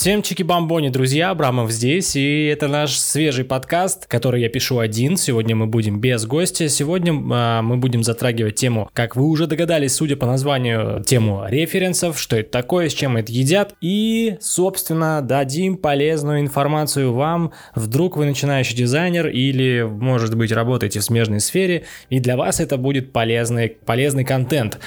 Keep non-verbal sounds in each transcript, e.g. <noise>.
Всем чики-бомбони, друзья, Абрамов здесь, и это наш свежий подкаст, который я пишу один. Сегодня мы будем без гостя. Сегодня э, мы будем затрагивать тему, как вы уже догадались, судя по названию, тему референсов, что это такое, с чем это едят, и, собственно, дадим полезную информацию вам. Вдруг вы начинающий дизайнер или, может быть, работаете в смежной сфере, и для вас это будет полезный, полезный контент.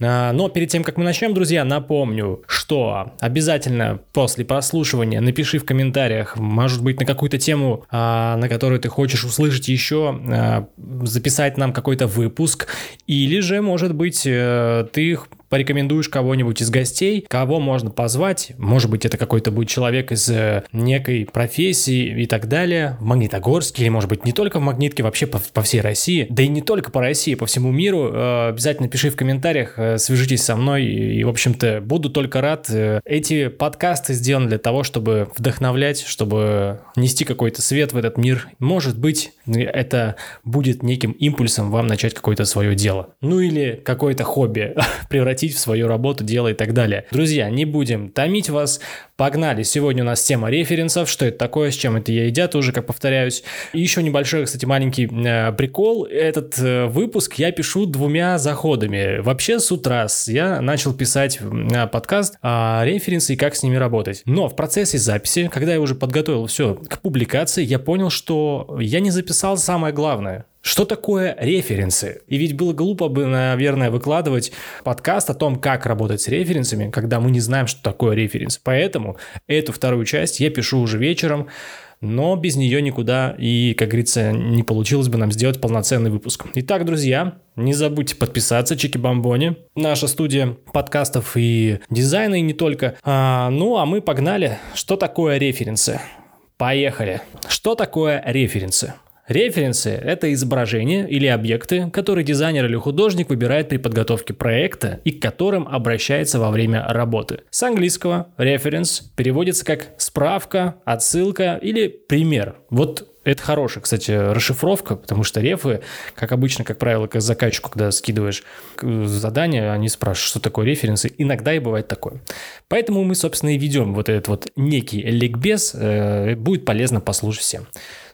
Э, но перед тем, как мы начнем, друзья, напомню, что обязательно после прослушивания напиши в комментариях, может быть, на какую-то тему, а, на которую ты хочешь услышать еще, а, записать нам какой-то выпуск, или же, может быть, э, ты порекомендуешь кого-нибудь из гостей, кого можно позвать, может быть, это какой-то будет человек из э, некой профессии и так далее, в Магнитогорске, или, может быть, не только в Магнитке, вообще по, по всей России, да и не только по России, по всему миру, э, обязательно пиши в комментариях, э, свяжитесь со мной, и, в общем-то, буду только рад. Эти подкасты сделаны для того, чтобы вдохновлять, чтобы нести какой-то свет в этот мир. Может быть, это будет неким импульсом вам начать какое-то свое дело. Ну или какое-то хобби <laughs> превратить превратить в свою работу, дело и так далее. Друзья, не будем томить вас. Погнали. Сегодня у нас тема референсов. Что это такое, с чем это едят, уже как повторяюсь. И еще небольшой, кстати, маленький э, прикол. Этот э, выпуск я пишу двумя заходами. Вообще с утра я начал писать э, подкаст о референсы и как с ними работать. Но в процессе записи, когда я уже подготовил все к публикации, я понял, что я не записал самое главное. Что такое референсы? И ведь было глупо бы, наверное, выкладывать подкаст о том, как работать с референсами, когда мы не знаем, что такое референс. Поэтому эту вторую часть я пишу уже вечером, но без нее никуда, и, как говорится, не получилось бы нам сделать полноценный выпуск. Итак, друзья, не забудьте подписаться, Чики Бомбони, наша студия подкастов и дизайна, и не только. А, ну, а мы погнали. Что такое референсы? Поехали. Что такое референсы? Референсы – это изображения или объекты, которые дизайнер или художник выбирает при подготовке проекта и к которым обращается во время работы. С английского reference переводится как справка, отсылка или пример. Вот это хорошая, кстати, расшифровка, потому что рефы, как обычно, как правило, как заказчику, когда скидываешь задание, они спрашивают, что такое референсы. Иногда и бывает такое. Поэтому мы, собственно, и ведем вот этот вот некий ликбез. Э, будет полезно послушать всем.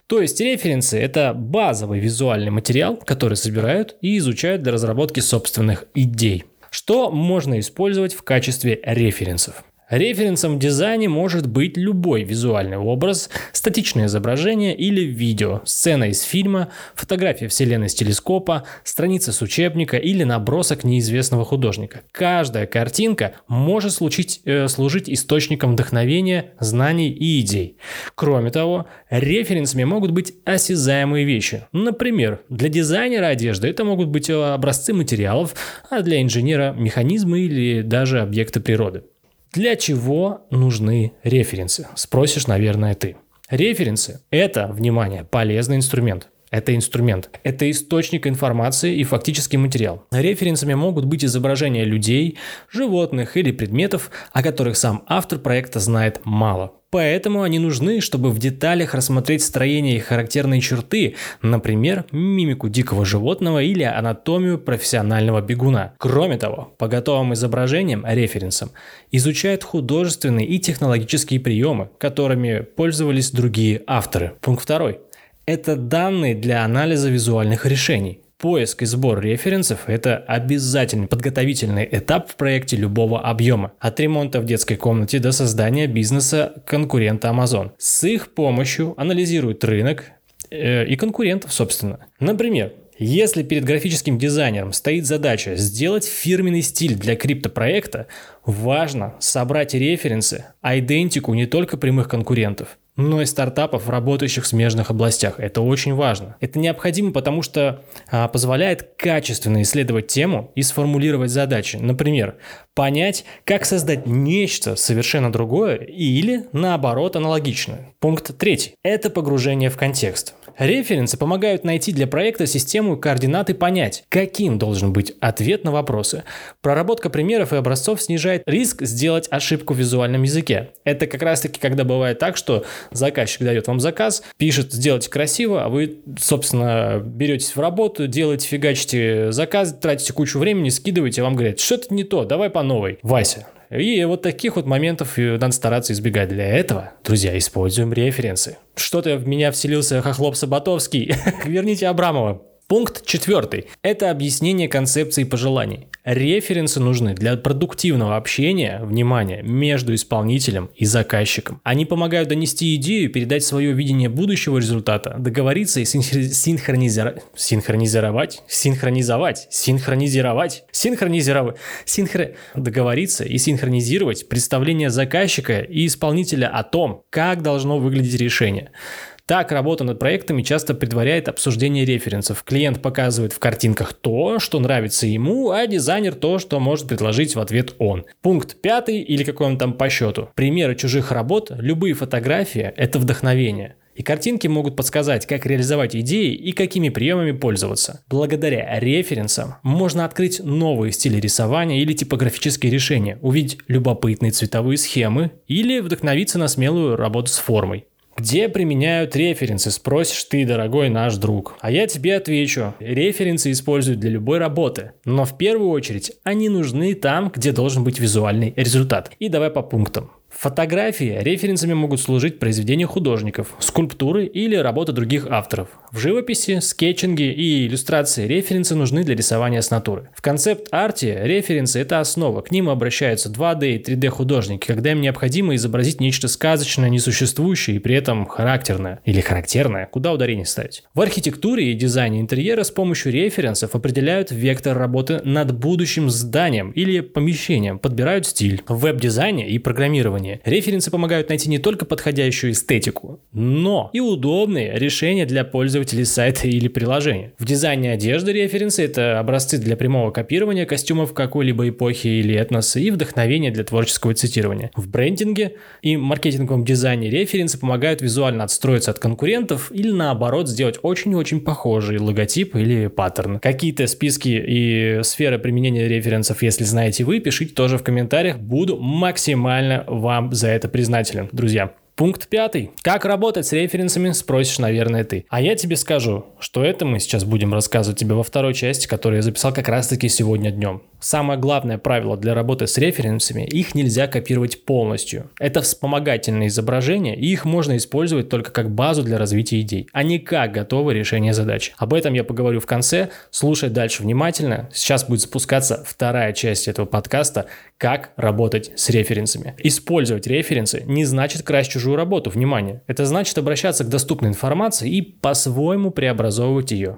То есть референсы – это базовый визуальный материал, который собирают и изучают для разработки собственных идей. Что можно использовать в качестве референсов? Референсом в дизайне может быть любой визуальный образ, статичное изображение или видео, сцена из фильма, фотография вселенной с телескопа, страница с учебника или набросок неизвестного художника. Каждая картинка может служить, э, служить источником вдохновения, знаний и идей. Кроме того, референсами могут быть осязаемые вещи. Например, для дизайнера одежды это могут быть образцы материалов, а для инженера механизмы или даже объекты природы. Для чего нужны референсы? Спросишь, наверное, ты. Референсы – это, внимание, полезный инструмент. Это инструмент. Это источник информации и фактический материал. Референсами могут быть изображения людей, животных или предметов, о которых сам автор проекта знает мало. Поэтому они нужны, чтобы в деталях рассмотреть строение и характерные черты, например, мимику дикого животного или анатомию профессионального бегуна. Кроме того, по готовым изображениям, референсам, изучают художественные и технологические приемы, которыми пользовались другие авторы. Пункт второй. Это данные для анализа визуальных решений. Поиск и сбор референсов – это обязательный подготовительный этап в проекте любого объема. От ремонта в детской комнате до создания бизнеса конкурента Amazon. С их помощью анализируют рынок э, и конкурентов, собственно. Например, если перед графическим дизайнером стоит задача сделать фирменный стиль для криптопроекта, важно собрать референсы, идентику не только прямых конкурентов, но и стартапов, работающих в смежных областях. Это очень важно. Это необходимо, потому что а, позволяет качественно исследовать тему и сформулировать задачи. Например, понять, как создать нечто совершенно другое или, наоборот, аналогичное. Пункт третий. Это погружение в контекст. Референсы помогают найти для проекта систему координат и понять, каким должен быть ответ на вопросы. Проработка примеров и образцов снижает риск сделать ошибку в визуальном языке. Это как раз таки, когда бывает так, что заказчик дает вам заказ, пишет «сделайте красиво», а вы, собственно, беретесь в работу, делаете, фигачите заказ, тратите кучу времени, скидываете, а вам говорят «что-то не то, давай по новой». Вася, И вот таких вот моментов надо стараться избегать. Для этого, друзья, используем референсы. Что-то в меня вселился Хохлоп Саботовский. <laughs> Верните Абрамова. Пункт четвертый. Это объяснение концепции пожеланий. Референсы нужны для продуктивного общения, внимания, между исполнителем и заказчиком. Они помогают донести идею, передать свое видение будущего результата, договориться и синхронизировать, синхронизировать, синхронизовать, синхронизировать, синхронизировать, синхро... договориться и синхронизировать представление заказчика и исполнителя о том, как должно выглядеть решение. Так, работа над проектами часто предваряет обсуждение референсов. Клиент показывает в картинках то, что нравится ему, а дизайнер то, что может предложить в ответ он. Пункт пятый или какой он там по счету. Примеры чужих работ, любые фотографии – это вдохновение. И картинки могут подсказать, как реализовать идеи и какими приемами пользоваться. Благодаря референсам можно открыть новые стили рисования или типографические решения, увидеть любопытные цветовые схемы или вдохновиться на смелую работу с формой. Где применяют референсы, спросишь ты, дорогой наш друг. А я тебе отвечу. Референсы используют для любой работы. Но в первую очередь они нужны там, где должен быть визуальный результат. И давай по пунктам. Фотографии референсами могут служить произведения художников, скульптуры или работы других авторов. В живописи, скетчинге и иллюстрации референсы нужны для рисования с натуры. В концепт-арте референсы – это основа, к ним обращаются 2D и 3D художники, когда им необходимо изобразить нечто сказочное, несуществующее и при этом характерное или характерное, куда ударение ставить. В архитектуре и дизайне интерьера с помощью референсов определяют вектор работы над будущим зданием или помещением, подбирают стиль. В веб-дизайне и программировании исследования. Референсы помогают найти не только подходящую эстетику, но и удобные решения для пользователей сайта или приложения. В дизайне одежды референсы – это образцы для прямого копирования костюмов какой-либо эпохи или этноса и вдохновение для творческого цитирования. В брендинге и маркетинговом дизайне референсы помогают визуально отстроиться от конкурентов или наоборот сделать очень-очень похожий логотип или паттерн. Какие-то списки и сферы применения референсов, если знаете вы, пишите тоже в комментариях. Буду максимально вам за это признателен, друзья. Пункт пятый. Как работать с референсами, спросишь, наверное, ты. А я тебе скажу, что это мы сейчас будем рассказывать тебе во второй части, которую я записал как раз-таки сегодня днем. Самое главное правило для работы с референсами – их нельзя копировать полностью. Это вспомогательные изображения, и их можно использовать только как базу для развития идей, а не как готовое решение задачи. Об этом я поговорю в конце, слушай дальше внимательно. Сейчас будет запускаться вторая часть этого подкаста «Как работать с референсами». Использовать референсы не значит красть чужую чужую работу, внимание. Это значит обращаться к доступной информации и по-своему преобразовывать ее.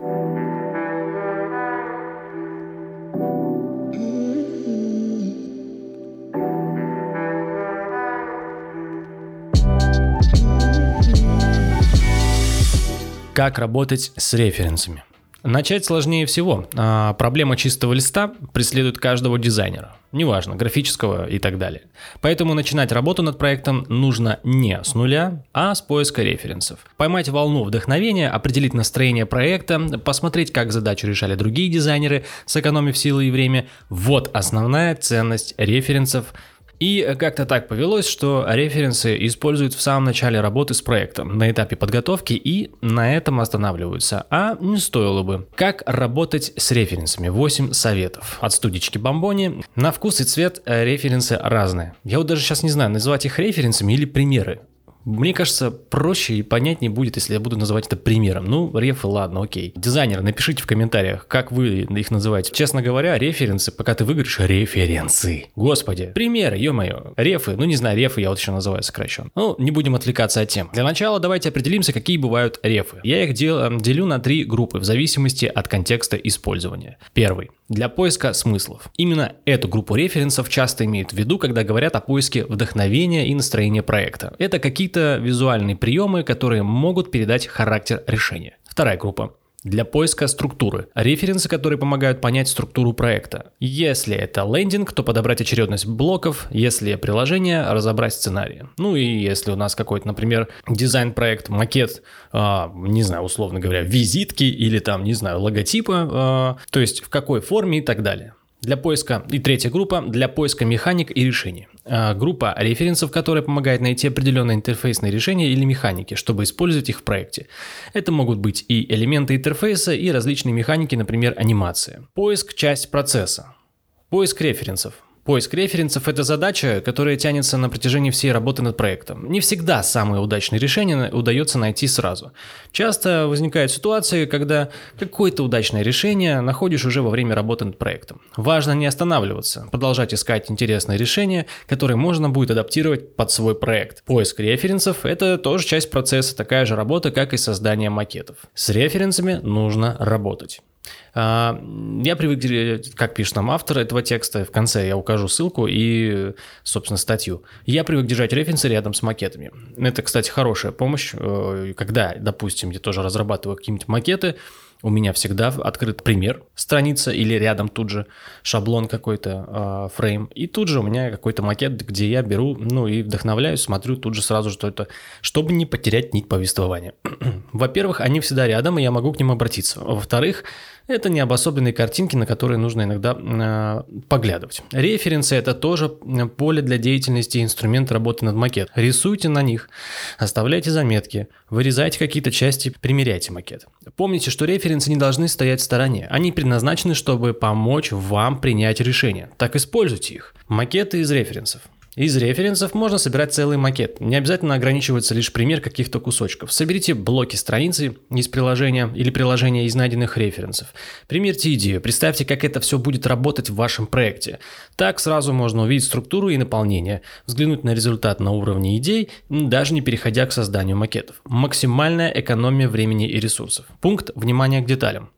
Как работать с референсами? Начать сложнее всего. А, проблема чистого листа преследует каждого дизайнера. Неважно, графического и так далее. Поэтому начинать работу над проектом нужно не с нуля, а с поиска референсов. Поймать волну вдохновения, определить настроение проекта, посмотреть, как задачу решали другие дизайнеры, сэкономив силы и время. Вот основная ценность референсов – и как-то так повелось, что референсы используют в самом начале работы с проектом, на этапе подготовки и на этом останавливаются. А не стоило бы. Как работать с референсами? 8 советов. От студички Бомбони. На вкус и цвет референсы разные. Я вот даже сейчас не знаю, называть их референсами или примеры. Мне кажется, проще и понятнее будет, если я буду называть это примером. Ну, рефы, ладно, окей. Дизайнеры, напишите в комментариях, как вы их называете. Честно говоря, референсы, пока ты выиграешь, референсы. Господи, примеры, ё-моё. Рефы, ну не знаю, рефы я вот еще называю сокращен. Ну, не будем отвлекаться от тем. Для начала давайте определимся, какие бывают рефы. Я их дел, делю на три группы в зависимости от контекста использования. Первый для поиска смыслов. Именно эту группу референсов часто имеют в виду, когда говорят о поиске вдохновения и настроения проекта. Это какие-то визуальные приемы, которые могут передать характер решения. Вторая группа для поиска структуры. Референсы, которые помогают понять структуру проекта. Если это лендинг, то подобрать очередность блоков, если приложение, разобрать сценарии. Ну и если у нас какой-то, например, дизайн-проект, макет, э, не знаю, условно говоря, визитки или там, не знаю, логотипы, э, то есть в какой форме и так далее. Для поиска, и третья группа, для поиска механик и решений. А, группа референсов, которая помогает найти определенные интерфейсные решения или механики, чтобы использовать их в проекте. Это могут быть и элементы интерфейса, и различные механики, например, анимация. Поиск – часть процесса. Поиск референсов. Поиск референсов – это задача, которая тянется на протяжении всей работы над проектом. Не всегда самые удачные решения удается найти сразу. Часто возникают ситуации, когда какое-то удачное решение находишь уже во время работы над проектом. Важно не останавливаться, продолжать искать интересные решения, которые можно будет адаптировать под свой проект. Поиск референсов – это тоже часть процесса, такая же работа, как и создание макетов. С референсами нужно работать. А, я привык, как пишет нам автор этого текста, в конце я укажу ссылку и, собственно, статью. Я привык держать референсы рядом с макетами. Это, кстати, хорошая помощь, э, когда, допустим, я тоже разрабатываю какие-нибудь макеты, у меня всегда открыт пример страница или рядом тут же шаблон какой-то, э, фрейм. И тут же у меня какой-то макет, где я беру, ну и вдохновляюсь, смотрю тут же сразу, что это, чтобы не потерять нить повествования. <clears throat> Во-первых, они всегда рядом, и я могу к ним обратиться. Во-вторых, это не обособленные картинки, на которые нужно иногда э, поглядывать. Референсы – это тоже поле для деятельности и инструмент работы над макетом. Рисуйте на них, оставляйте заметки, вырезайте какие-то части, примеряйте макет. Помните, что референсы не должны стоять в стороне. Они предназначены, чтобы помочь вам принять решение. Так используйте их. Макеты из референсов. Из референсов можно собирать целый макет. Не обязательно ограничиваться лишь пример каких-то кусочков. Соберите блоки страницы из приложения или приложения из найденных референсов. Примерьте идею, представьте, как это все будет работать в вашем проекте. Так сразу можно увидеть структуру и наполнение, взглянуть на результат на уровне идей, даже не переходя к созданию макетов. Максимальная экономия времени и ресурсов. Пункт «Внимание к деталям».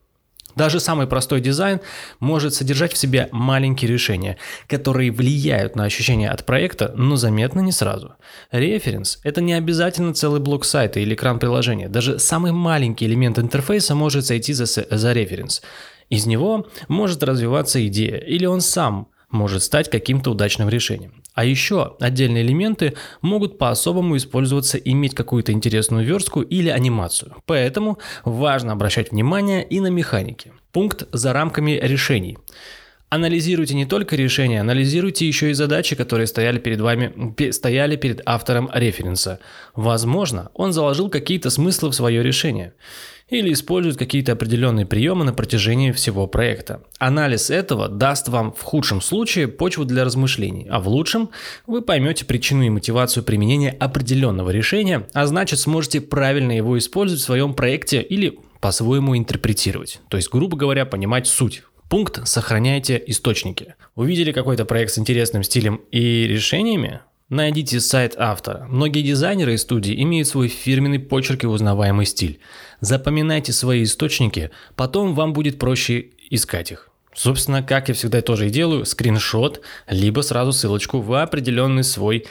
Даже самый простой дизайн может содержать в себе маленькие решения, которые влияют на ощущение от проекта, но заметно не сразу. Референс – это не обязательно целый блок сайта или экран приложения. Даже самый маленький элемент интерфейса может сойти за, за референс. Из него может развиваться идея, или он сам может стать каким-то удачным решением. А еще отдельные элементы могут по-особому использоваться, иметь какую-то интересную верстку или анимацию. Поэтому важно обращать внимание и на механики. Пункт за рамками решений. Анализируйте не только решения, анализируйте еще и задачи, которые стояли перед вами, стояли перед автором референса. Возможно, он заложил какие-то смыслы в свое решение или используют какие-то определенные приемы на протяжении всего проекта. Анализ этого даст вам в худшем случае почву для размышлений, а в лучшем вы поймете причину и мотивацию применения определенного решения, а значит сможете правильно его использовать в своем проекте или по-своему интерпретировать. То есть, грубо говоря, понимать суть. Пункт «Сохраняйте источники». Увидели какой-то проект с интересным стилем и решениями? Найдите сайт автора. Многие дизайнеры и студии имеют свой фирменный почерк и узнаваемый стиль. Запоминайте свои источники, потом вам будет проще искать их. Собственно, как я всегда тоже и делаю, скриншот, либо сразу ссылочку в определенный свой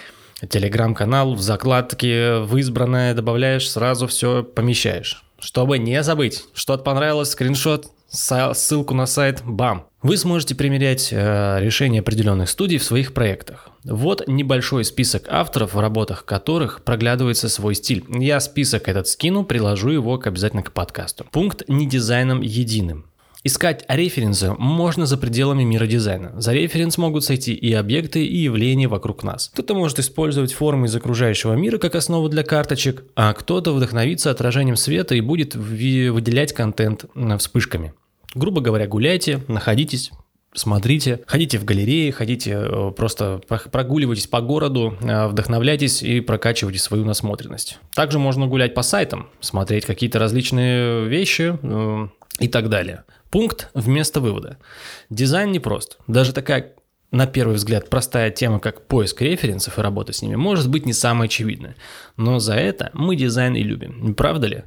телеграм-канал, в закладке, в избранное добавляешь, сразу все помещаешь. Чтобы не забыть, что-то понравилось, скриншот, ссылку на сайт, бам. Вы сможете примерять э, решения определенных студий в своих проектах. Вот небольшой список авторов, в работах которых проглядывается свой стиль. Я список этот скину, приложу его обязательно к подкасту. Пункт «Не дизайном единым». Искать референсы можно за пределами мира дизайна. За референс могут сойти и объекты, и явления вокруг нас. Кто-то может использовать формы из окружающего мира как основу для карточек, а кто-то вдохновится отражением света и будет выделять контент вспышками. Грубо говоря, гуляйте, находитесь, смотрите, ходите в галереи, ходите, э, просто прогуливайтесь по городу, э, вдохновляйтесь и прокачивайте свою насмотренность. Также можно гулять по сайтам, смотреть какие-то различные вещи э, и так далее. Пункт вместо вывода. Дизайн непрост. Даже такая на первый взгляд простая тема, как поиск референсов и работа с ними, может быть не самая очевидная. Но за это мы дизайн и любим, не правда ли?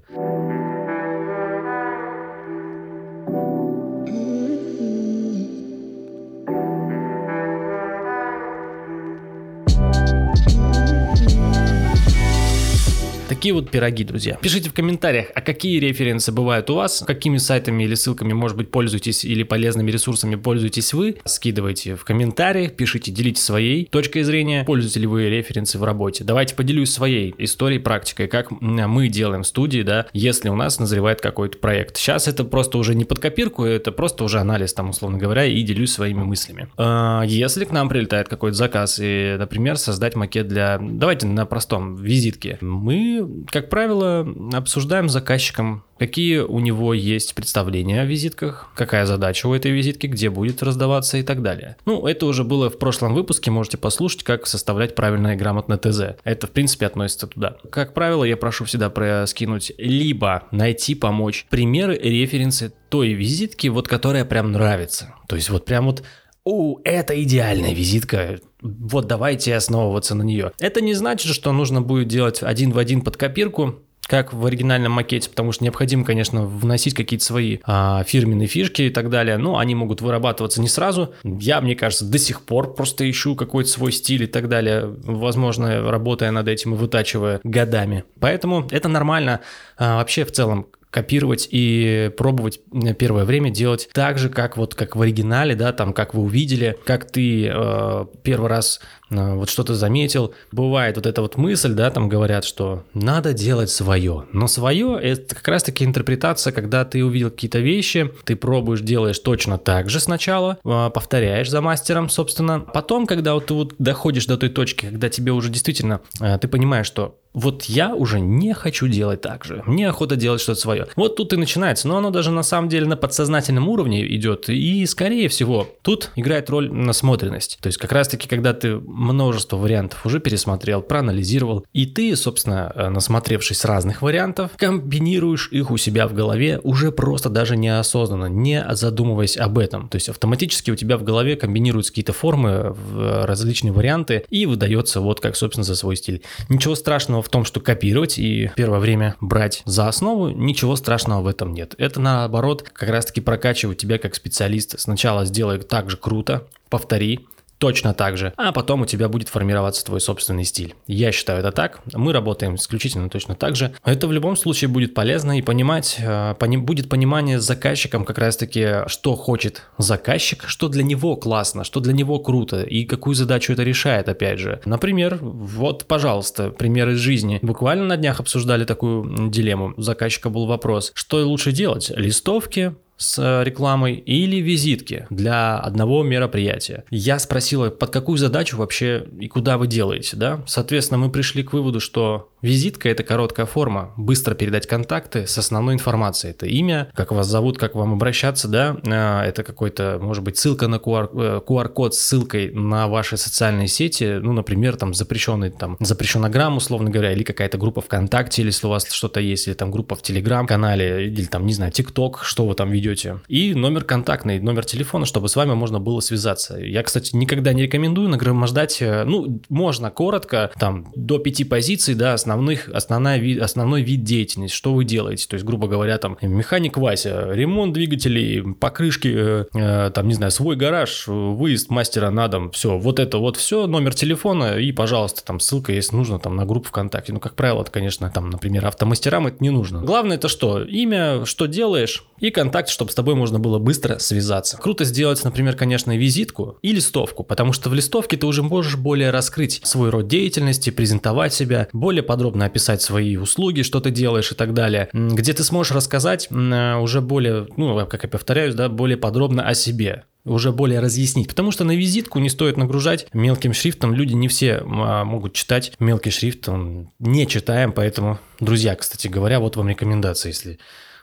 Такие вот пироги, друзья. Пишите в комментариях, а какие референсы бывают у вас, какими сайтами или ссылками, может быть, пользуетесь или полезными ресурсами пользуетесь вы. Скидывайте в комментариях, пишите, делитесь своей точкой зрения, пользуете ли вы референсы в работе. Давайте поделюсь своей историей, практикой, как мы делаем в студии, да, если у нас назревает какой-то проект. Сейчас это просто уже не под копирку, это просто уже анализ, там, условно говоря, и делюсь своими мыслями. А, если к нам прилетает какой-то заказ, и, например, создать макет для, давайте на простом, визитки, мы как правило, обсуждаем с заказчиком, какие у него есть представления о визитках, какая задача у этой визитки, где будет раздаваться и так далее. Ну, это уже было в прошлом выпуске, можете послушать, как составлять правильное и грамотное ТЗ. Это, в принципе, относится туда. Как правило, я прошу всегда проскинуть, либо найти, помочь примеры, референсы той визитки, вот которая прям нравится. То есть вот прям вот о, это идеальная визитка, вот давайте основываться на нее. Это не значит, что нужно будет делать один в один под копирку, как в оригинальном макете, потому что необходимо, конечно, вносить какие-то свои а, фирменные фишки и так далее, но они могут вырабатываться не сразу. Я, мне кажется, до сих пор просто ищу какой-то свой стиль и так далее, возможно, работая над этим и вытачивая годами. Поэтому это нормально. А, вообще, в целом, копировать и пробовать первое время делать так же, как вот как в оригинале, да, там, как вы увидели, как ты э, первый раз вот что-то заметил. Бывает вот эта вот мысль, да, там говорят, что надо делать свое. Но свое – это как раз-таки интерпретация, когда ты увидел какие-то вещи, ты пробуешь, делаешь точно так же сначала, э, повторяешь за мастером, собственно. Потом, когда вот ты вот доходишь до той точки, когда тебе уже действительно, э, ты понимаешь, что вот я уже не хочу делать так же. Мне охота делать что-то свое. Вот тут и начинается. Но оно даже на самом деле на подсознательном уровне идет. И, скорее всего, тут играет роль насмотренность. То есть, как раз-таки, когда ты множество вариантов уже пересмотрел, проанализировал, и ты, собственно, э, насмотревшись разных вариантов, комбинируешь их у себя в голове уже просто даже неосознанно, не задумываясь об этом. То есть, автоматически у тебя в голове комбинируются какие-то формы, различные варианты, и выдается вот как, собственно, за свой стиль. Ничего страшного в том, что копировать и первое время брать за основу, ничего страшного в этом нет. Это наоборот как раз-таки прокачивает тебя как специалиста. Сначала сделай так же круто, повтори, точно так же, а потом у тебя будет формироваться твой собственный стиль. Я считаю это так, мы работаем исключительно точно так же. Это в любом случае будет полезно и понимать, э, будет понимание с заказчиком как раз-таки, что хочет заказчик, что для него классно, что для него круто и какую задачу это решает, опять же. Например, вот, пожалуйста, пример из жизни. Буквально на днях обсуждали такую дилемму. У заказчика был вопрос, что лучше делать, листовки с э, рекламой или визитки для одного мероприятия. Я спросила, под какую задачу вообще и куда вы делаете, да? Соответственно, мы пришли к выводу, что Визитка – это короткая форма, быстро передать контакты с основной информацией. Это имя, как вас зовут, как вам обращаться, да, а, это какой-то, может быть, ссылка на QR, QR-код э, с ссылкой на ваши социальные сети, ну, например, там запрещенный, там, запрещенограмм, условно говоря, или какая-то группа ВКонтакте, или если у вас что-то есть, или там группа в Телеграм-канале, или там, не знаю, ТикТок, что вы там ведете. И номер контактный, номер телефона, чтобы с вами можно было связаться. Я, кстати, никогда не рекомендую нагромождать, э, ну, можно коротко, там, до пяти позиций, да, основных основная вид, основной вид деятельности, что вы делаете. То есть, грубо говоря, там, механик Вася, ремонт двигателей, покрышки, э, э, там, не знаю, свой гараж, выезд мастера на дом, все, вот это вот все, номер телефона и, пожалуйста, там, ссылка, если нужно, там, на группу ВКонтакте. Ну, как правило, это, конечно, там, например, автомастерам это не нужно. Главное это что? Имя, что делаешь и контакт, чтобы с тобой можно было быстро связаться. Круто сделать, например, конечно, визитку и листовку, потому что в листовке ты уже можешь более раскрыть свой род деятельности, презентовать себя, более подробно описать свои услуги, что ты делаешь и так далее, где ты сможешь рассказать э, уже более, ну, как я повторяюсь, да, более подробно о себе уже более разъяснить. Потому что на визитку не стоит нагружать мелким шрифтом. Люди не все а, могут читать мелкий шрифт. Он не читаем, поэтому, друзья, кстати говоря, вот вам рекомендация, если а,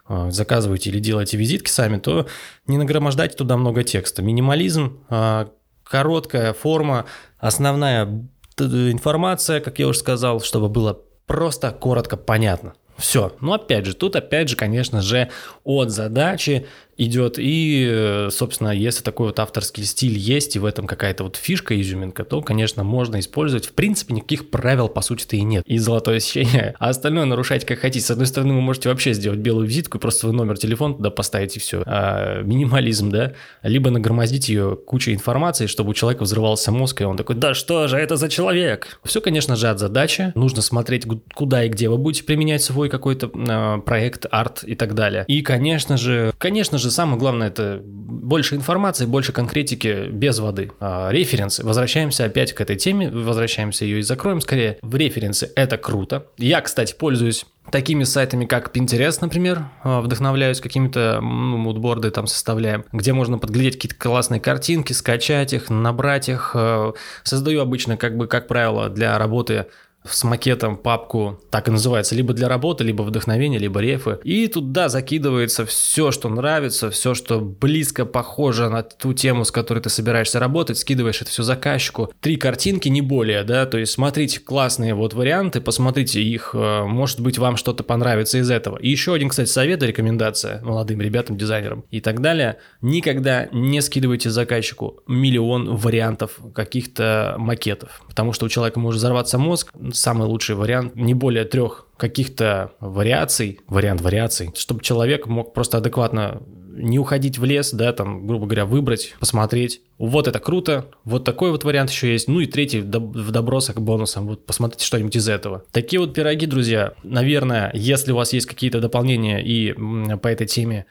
заказываете или делаете визитки сами, то не нагромождайте туда много текста. Минимализм, а, короткая форма, основная информация, как я уже сказал, чтобы было просто коротко понятно. Все. Но опять же, тут опять же, конечно же, от задачи идет. И, э, собственно, если такой вот авторский стиль есть, и в этом какая-то вот фишка, изюминка, то, конечно, можно использовать. В принципе, никаких правил, по сути-то, и нет. И золотое сечение. А остальное нарушать как хотите. С одной стороны, вы можете вообще сделать белую визитку просто свой номер телефона туда поставить, и все. А, минимализм, да? Либо нагромоздить ее кучей информации, чтобы у человека взрывался мозг, и он такой, да что же это за человек? Все, конечно же, от задачи. Нужно смотреть, куда и где вы будете применять свой какой-то э, проект, арт и так далее. И, конечно же, конечно же, самое главное это больше информации, больше конкретики без воды. А, референсы. Возвращаемся опять к этой теме, возвращаемся ее и закроем скорее. В референсы это круто. Я, кстати, пользуюсь такими сайтами, как Pinterest, например, а, вдохновляюсь какими-то ну, мудборды там составляем, где можно подглядеть какие-то классные картинки, скачать их, набрать их. А, создаю обычно, как бы, как правило, для работы с макетом папку, так и называется, либо для работы, либо вдохновение, либо рефы. И туда закидывается все, что нравится, все, что близко похоже на ту тему, с которой ты собираешься работать, скидываешь это все заказчику. Три картинки, не более, да, то есть смотрите классные вот варианты, посмотрите их, э, может быть вам что-то понравится из этого. И еще один, кстати, совет и рекомендация молодым ребятам, дизайнерам и так далее. Никогда не скидывайте заказчику миллион вариантов каких-то макетов, потому что у человека может взорваться мозг, самый лучший вариант, не более трех каких-то вариаций, вариант вариаций, чтобы человек мог просто адекватно не уходить в лес, да, там, грубо говоря, выбрать, посмотреть. Вот это круто, вот такой вот вариант еще есть. Ну и третий в добросах бонусом, вот посмотрите что-нибудь из этого. Такие вот пироги, друзья. Наверное, если у вас есть какие-то дополнения и по этой теме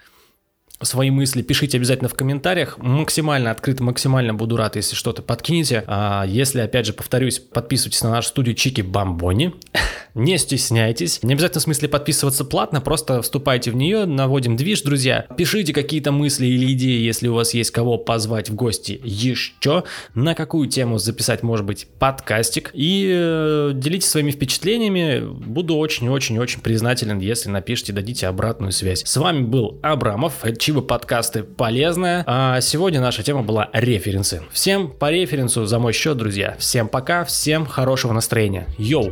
свои мысли пишите обязательно в комментариях. Максимально открыто, максимально буду рад, если что-то подкинете. А если, опять же, повторюсь, подписывайтесь на нашу студию Чики Бамбони. <laughs> Не стесняйтесь. Не обязательно в смысле подписываться платно, просто вступайте в нее, наводим движ, друзья. Пишите какие-то мысли или идеи, если у вас есть кого позвать в гости еще, на какую тему записать, может быть, подкастик. И э, делитесь своими впечатлениями. Буду очень-очень-очень признателен, если напишите, дадите обратную связь. С вами был Абрамов, Чиба подкасты полезная. А сегодня наша тема была референсы. Всем по референсу за мой счет, друзья. Всем пока, всем хорошего настроения. Йоу!